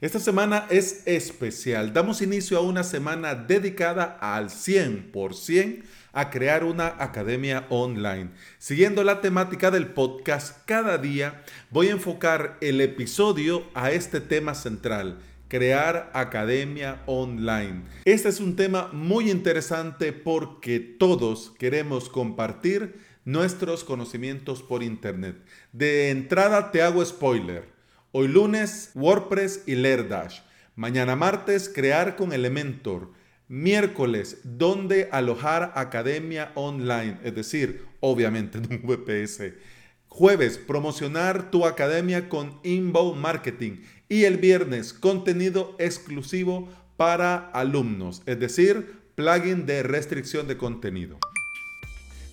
Esta semana es especial. Damos inicio a una semana dedicada al 100% a crear una academia online. Siguiendo la temática del podcast, cada día voy a enfocar el episodio a este tema central, crear academia online. Este es un tema muy interesante porque todos queremos compartir nuestros conocimientos por internet. De entrada te hago spoiler. Hoy lunes WordPress y Lerdash. Mañana martes crear con Elementor. Miércoles, dónde alojar academia online, es decir, obviamente en un VPS. Jueves, promocionar tu academia con inbound marketing. Y el viernes, contenido exclusivo para alumnos, es decir, plugin de restricción de contenido.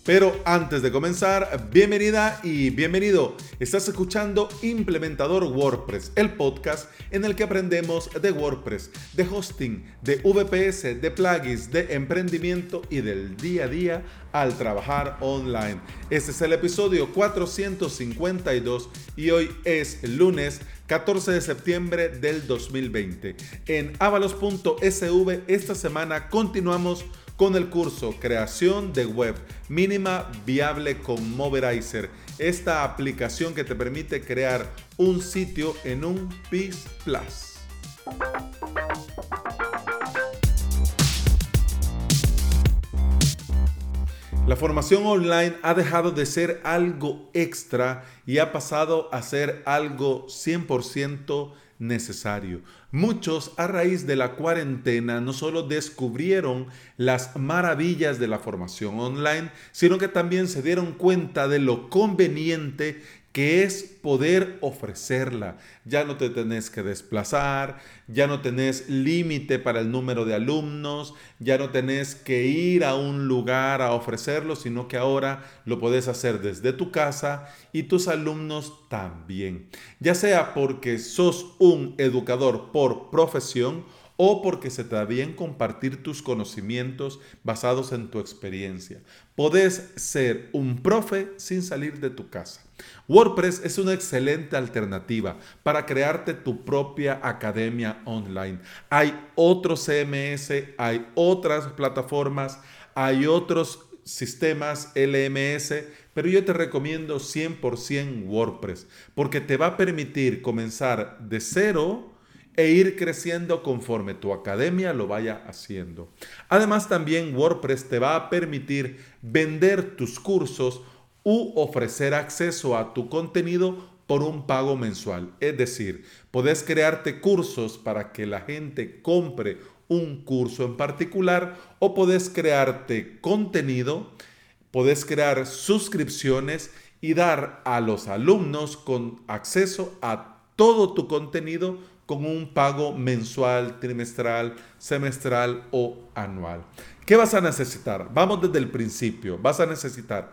Pero antes de comenzar, bienvenida y bienvenido. Estás escuchando Implementador WordPress, el podcast en el que aprendemos de WordPress, de hosting, de VPS, de plugins, de emprendimiento y del día a día al trabajar online. Este es el episodio 452 y hoy es lunes 14 de septiembre del 2020. En avalos.sv esta semana continuamos con el curso Creación de Web Mínima Viable con Moverizer, esta aplicación que te permite crear un sitio en un PIS Plus. La formación online ha dejado de ser algo extra y ha pasado a ser algo 100% necesario. Muchos a raíz de la cuarentena no solo descubrieron las maravillas de la formación online, sino que también se dieron cuenta de lo conveniente que es poder ofrecerla. Ya no te tenés que desplazar, ya no tenés límite para el número de alumnos, ya no tenés que ir a un lugar a ofrecerlo, sino que ahora lo podés hacer desde tu casa y tus alumnos también. Ya sea porque sos un educador por profesión o porque se te da bien compartir tus conocimientos basados en tu experiencia. Podés ser un profe sin salir de tu casa. WordPress es una excelente alternativa para crearte tu propia academia online. Hay otros CMS, hay otras plataformas, hay otros sistemas LMS, pero yo te recomiendo 100% WordPress porque te va a permitir comenzar de cero e ir creciendo conforme tu academia lo vaya haciendo. Además también WordPress te va a permitir vender tus cursos u ofrecer acceso a tu contenido por un pago mensual. Es decir, puedes crearte cursos para que la gente compre un curso en particular o puedes crearte contenido, puedes crear suscripciones y dar a los alumnos con acceso a todo tu contenido con un pago mensual, trimestral, semestral o anual. ¿Qué vas a necesitar? Vamos desde el principio. Vas a necesitar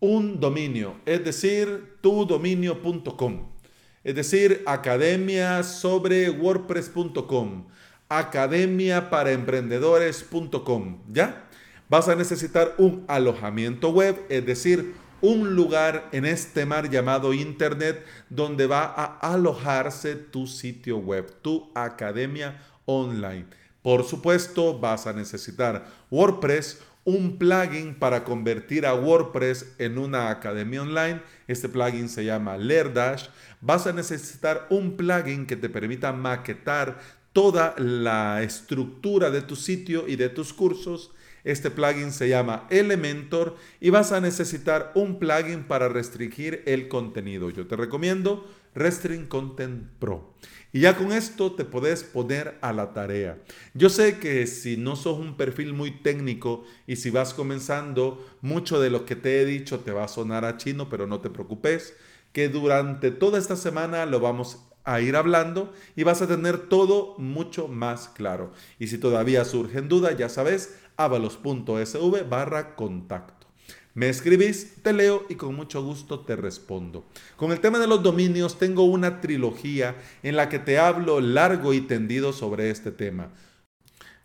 un dominio, es decir, tudominio.com. Es decir, academia sobre wordpress.com, academia para emprendedores.com, ¿ya? Vas a necesitar un alojamiento web, es decir, un lugar en este mar llamado Internet donde va a alojarse tu sitio web, tu academia online. Por supuesto, vas a necesitar WordPress, un plugin para convertir a WordPress en una academia online. Este plugin se llama Lerdash. Vas a necesitar un plugin que te permita maquetar toda la estructura de tu sitio y de tus cursos este plugin se llama Elementor y vas a necesitar un plugin para restringir el contenido. Yo te recomiendo Restring Content Pro. Y ya con esto te puedes poner a la tarea. Yo sé que si no sos un perfil muy técnico y si vas comenzando, mucho de lo que te he dicho te va a sonar a chino, pero no te preocupes, que durante toda esta semana lo vamos a ir hablando y vas a tener todo mucho más claro. Y si todavía surgen dudas, ya sabes, avalos.sv barra contacto. Me escribís, te leo y con mucho gusto te respondo. Con el tema de los dominios tengo una trilogía en la que te hablo largo y tendido sobre este tema.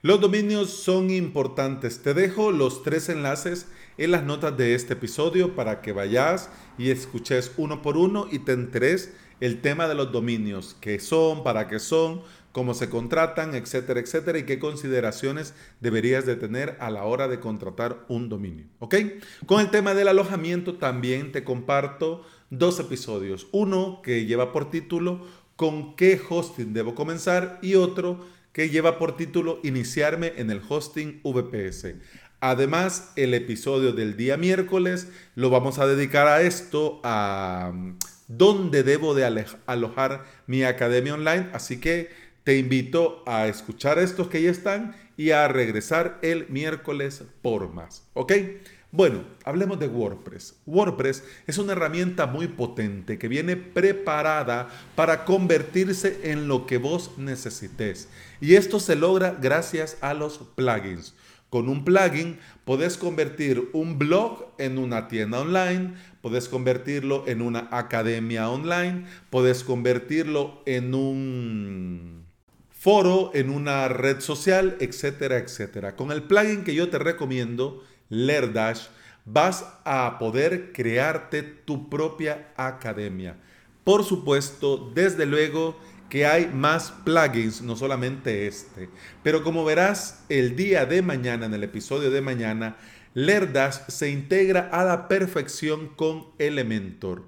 Los dominios son importantes. Te dejo los tres enlaces en las notas de este episodio para que vayas y escuches uno por uno y te enteres el tema de los dominios, qué son, para qué son, cómo se contratan, etcétera, etcétera, y qué consideraciones deberías de tener a la hora de contratar un dominio. ¿Ok? Con el tema del alojamiento también te comparto dos episodios. Uno que lleva por título ¿Con qué hosting debo comenzar? Y otro que lleva por título Iniciarme en el hosting VPS. Además, el episodio del día miércoles lo vamos a dedicar a esto, a dónde debo de alojar mi academia online. Así que te invito a escuchar estos que ya están y a regresar el miércoles por más. ¿Ok? Bueno, hablemos de WordPress. WordPress es una herramienta muy potente que viene preparada para convertirse en lo que vos necesites. Y esto se logra gracias a los plugins. Con un plugin podés convertir un blog en una tienda online, podés convertirlo en una academia online, podés convertirlo en un foro en una red social, etcétera, etcétera. Con el plugin que yo te recomiendo, Lerdash, vas a poder crearte tu propia academia. Por supuesto, desde luego que hay más plugins, no solamente este. Pero como verás el día de mañana, en el episodio de mañana, Lerdash se integra a la perfección con Elementor.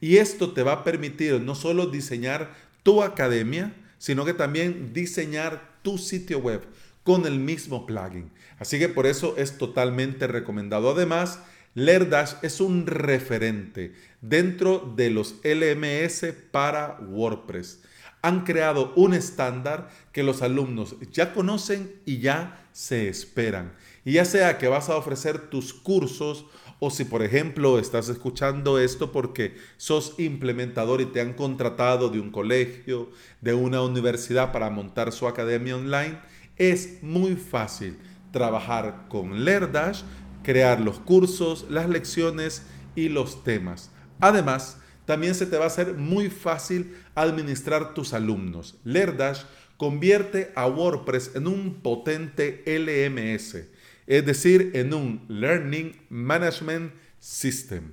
Y esto te va a permitir no solo diseñar tu academia, sino que también diseñar tu sitio web con el mismo plugin. Así que por eso es totalmente recomendado. Además, Lerdash es un referente dentro de los LMS para WordPress. Han creado un estándar que los alumnos ya conocen y ya se esperan. Y ya sea que vas a ofrecer tus cursos o si por ejemplo estás escuchando esto porque sos implementador y te han contratado de un colegio, de una universidad para montar su academia online, es muy fácil trabajar con Lerdash, crear los cursos, las lecciones y los temas. Además, también se te va a hacer muy fácil administrar tus alumnos. Lerdash convierte a WordPress en un potente LMS es decir, en un Learning Management System.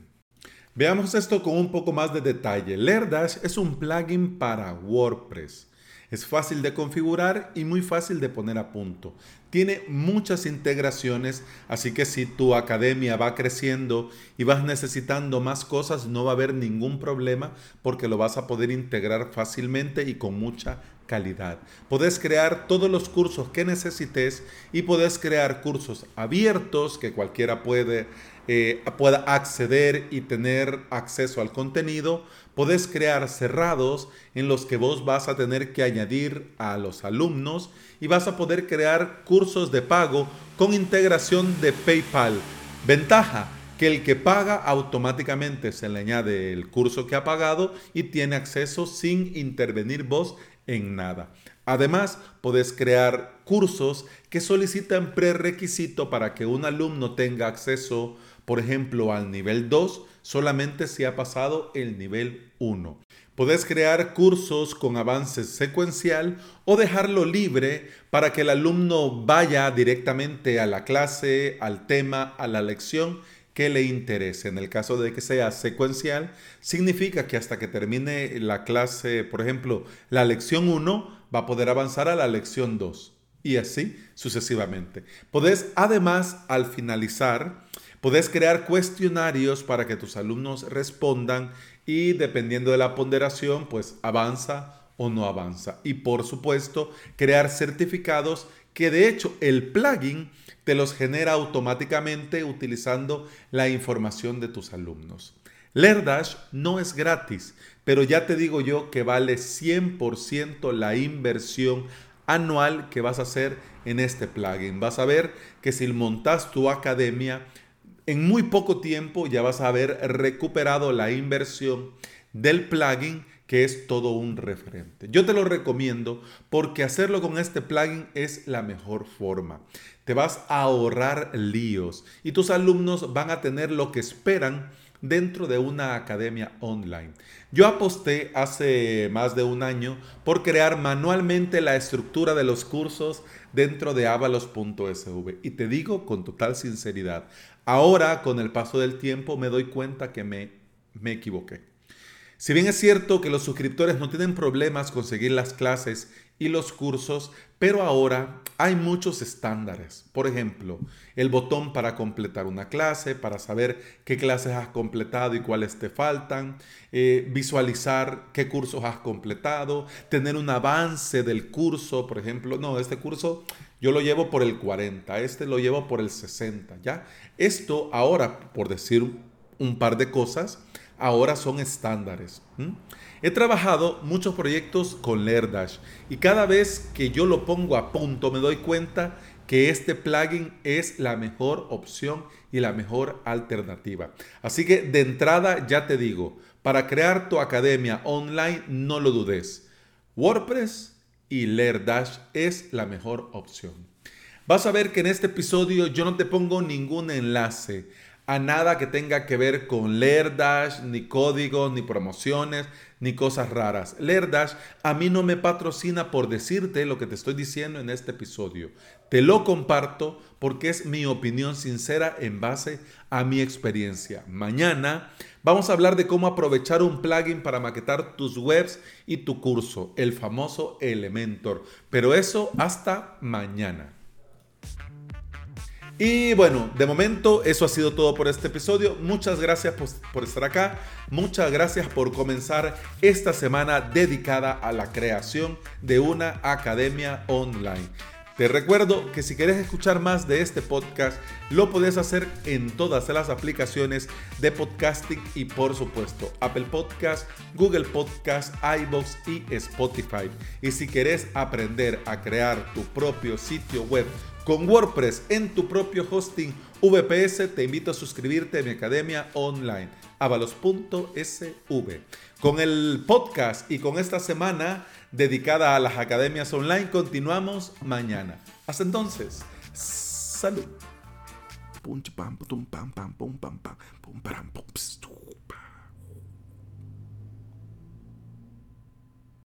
Veamos esto con un poco más de detalle. Lerdash es un plugin para WordPress. Es fácil de configurar y muy fácil de poner a punto. Tiene muchas integraciones, así que si tu academia va creciendo y vas necesitando más cosas, no va a haber ningún problema porque lo vas a poder integrar fácilmente y con mucha calidad. Podés crear todos los cursos que necesites y podés crear cursos abiertos que cualquiera puede, eh, pueda acceder y tener acceso al contenido. Podés crear cerrados en los que vos vas a tener que añadir a los alumnos y vas a poder crear cursos de pago con integración de PayPal. Ventaja que el que paga automáticamente se le añade el curso que ha pagado y tiene acceso sin intervenir vos en nada. Además, puedes crear cursos que solicitan prerequisito para que un alumno tenga acceso, por ejemplo, al nivel 2, solamente si ha pasado el nivel 1. Puedes crear cursos con avances secuencial o dejarlo libre para que el alumno vaya directamente a la clase, al tema, a la lección que le interese. En el caso de que sea secuencial, significa que hasta que termine la clase, por ejemplo, la lección 1, va a poder avanzar a la lección 2 y así sucesivamente. Podés además, al finalizar, podés crear cuestionarios para que tus alumnos respondan y dependiendo de la ponderación, pues avanza o no avanza. Y por supuesto, crear certificados que de hecho el plugin te los genera automáticamente utilizando la información de tus alumnos. Lerdash no es gratis, pero ya te digo yo que vale 100% la inversión anual que vas a hacer en este plugin. Vas a ver que si montas tu academia, en muy poco tiempo ya vas a haber recuperado la inversión del plugin que es todo un referente. Yo te lo recomiendo porque hacerlo con este plugin es la mejor forma. Te vas a ahorrar líos y tus alumnos van a tener lo que esperan dentro de una academia online. Yo aposté hace más de un año por crear manualmente la estructura de los cursos dentro de avalos.sv y te digo con total sinceridad, ahora con el paso del tiempo me doy cuenta que me, me equivoqué. Si bien es cierto que los suscriptores no tienen problemas con seguir las clases y los cursos, pero ahora hay muchos estándares. Por ejemplo, el botón para completar una clase, para saber qué clases has completado y cuáles te faltan, eh, visualizar qué cursos has completado, tener un avance del curso, por ejemplo, no, este curso yo lo llevo por el 40, este lo llevo por el 60, ¿ya? Esto ahora, por decir un par de cosas, ahora son estándares. He trabajado muchos proyectos con LearnDash y cada vez que yo lo pongo a punto me doy cuenta que este plugin es la mejor opción y la mejor alternativa. Así que de entrada ya te digo, para crear tu academia online no lo dudes. WordPress y LearnDash es la mejor opción. Vas a ver que en este episodio yo no te pongo ningún enlace a nada que tenga que ver con LearnDash, ni códigos, ni promociones, ni cosas raras. LearnDash a mí no me patrocina por decirte lo que te estoy diciendo en este episodio. Te lo comparto porque es mi opinión sincera en base a mi experiencia. Mañana vamos a hablar de cómo aprovechar un plugin para maquetar tus webs y tu curso, el famoso Elementor. Pero eso hasta mañana. Y bueno, de momento eso ha sido todo por este episodio. Muchas gracias por, estar acá. Muchas gracias por comenzar esta semana dedicada a la creación de una academia online. Te recuerdo que si quieres escuchar más de este podcast, lo puedes hacer en todas las aplicaciones de podcasting y por supuesto Apple Podcast, Google Podcast, iBox y Spotify. Y si quieres aprender a crear tu propio sitio web con WordPress en tu propio hosting VPS, te invito a suscribirte a mi academia online, avalos.sv. Con el podcast y con esta semana dedicada a las academias online, continuamos mañana. Hasta entonces, salud.